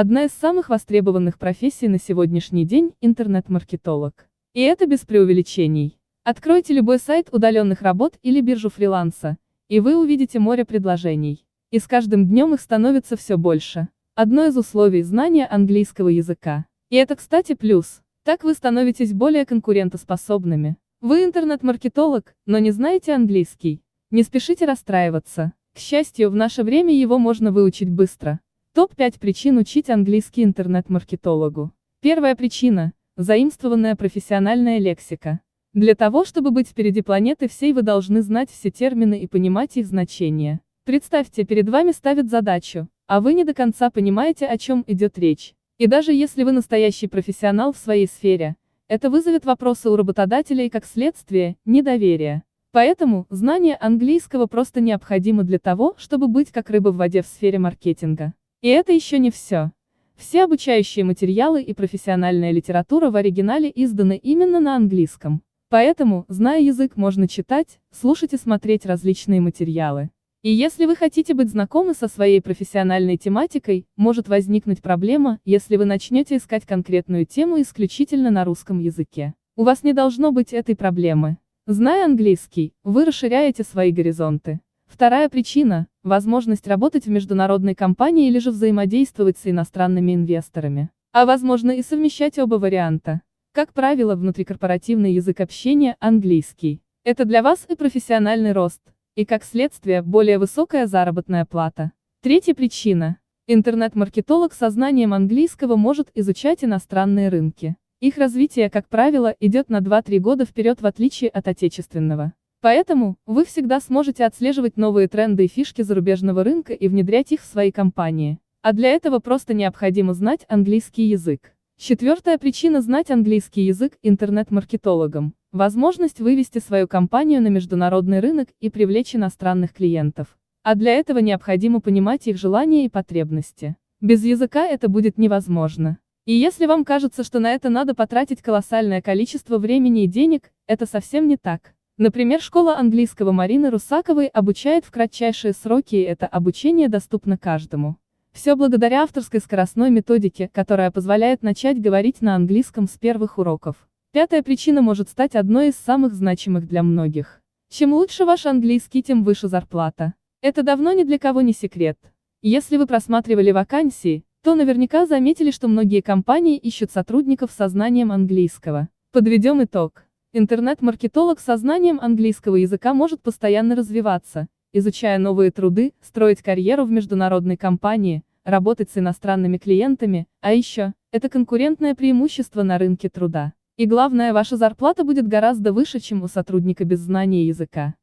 Одна из самых востребованных профессий на сегодняшний день – интернет-маркетолог. И это без преувеличений. Откройте любой сайт удаленных работ или биржу фриланса, и вы увидите море предложений. И с каждым днем их становится все больше. Одно из условий – знание английского языка. И это, кстати, плюс. Так вы становитесь более конкурентоспособными. Вы интернет-маркетолог, но не знаете английский. Не спешите расстраиваться. К счастью, в наше время его можно выучить быстро. Топ-5 причин учить английский интернет-маркетологу. Первая причина – заимствованная профессиональная лексика. Для того, чтобы быть впереди планеты всей, вы должны знать все термины и понимать их значение. Представьте, перед вами ставят задачу, а вы не до конца понимаете, о чем идет речь. И даже если вы настоящий профессионал в своей сфере, это вызовет вопросы у работодателя и, как следствие, недоверие. Поэтому, знание английского просто необходимо для того, чтобы быть как рыба в воде в сфере маркетинга. И это еще не все. Все обучающие материалы и профессиональная литература в оригинале изданы именно на английском. Поэтому, зная язык, можно читать, слушать и смотреть различные материалы. И если вы хотите быть знакомы со своей профессиональной тематикой, может возникнуть проблема, если вы начнете искать конкретную тему исключительно на русском языке. У вас не должно быть этой проблемы. Зная английский, вы расширяете свои горизонты. Вторая причина – возможность работать в международной компании или же взаимодействовать с иностранными инвесторами. А возможно и совмещать оба варианта. Как правило, внутрикорпоративный язык общения – английский. Это для вас и профессиональный рост, и как следствие, более высокая заработная плата. Третья причина – интернет-маркетолог со знанием английского может изучать иностранные рынки. Их развитие, как правило, идет на 2-3 года вперед в отличие от отечественного. Поэтому, вы всегда сможете отслеживать новые тренды и фишки зарубежного рынка и внедрять их в свои компании. А для этого просто необходимо знать английский язык. Четвертая причина знать английский язык интернет-маркетологам. Возможность вывести свою компанию на международный рынок и привлечь иностранных клиентов. А для этого необходимо понимать их желания и потребности. Без языка это будет невозможно. И если вам кажется, что на это надо потратить колоссальное количество времени и денег, это совсем не так. Например, школа английского Марины Русаковой обучает в кратчайшие сроки и это обучение доступно каждому. Все благодаря авторской скоростной методике, которая позволяет начать говорить на английском с первых уроков. Пятая причина может стать одной из самых значимых для многих. Чем лучше ваш английский, тем выше зарплата. Это давно ни для кого не секрет. Если вы просматривали вакансии, то наверняка заметили, что многие компании ищут сотрудников со знанием английского. Подведем итог. Интернет-маркетолог со знанием английского языка может постоянно развиваться, изучая новые труды, строить карьеру в международной компании, работать с иностранными клиентами, а еще, это конкурентное преимущество на рынке труда. И главное, ваша зарплата будет гораздо выше, чем у сотрудника без знания языка.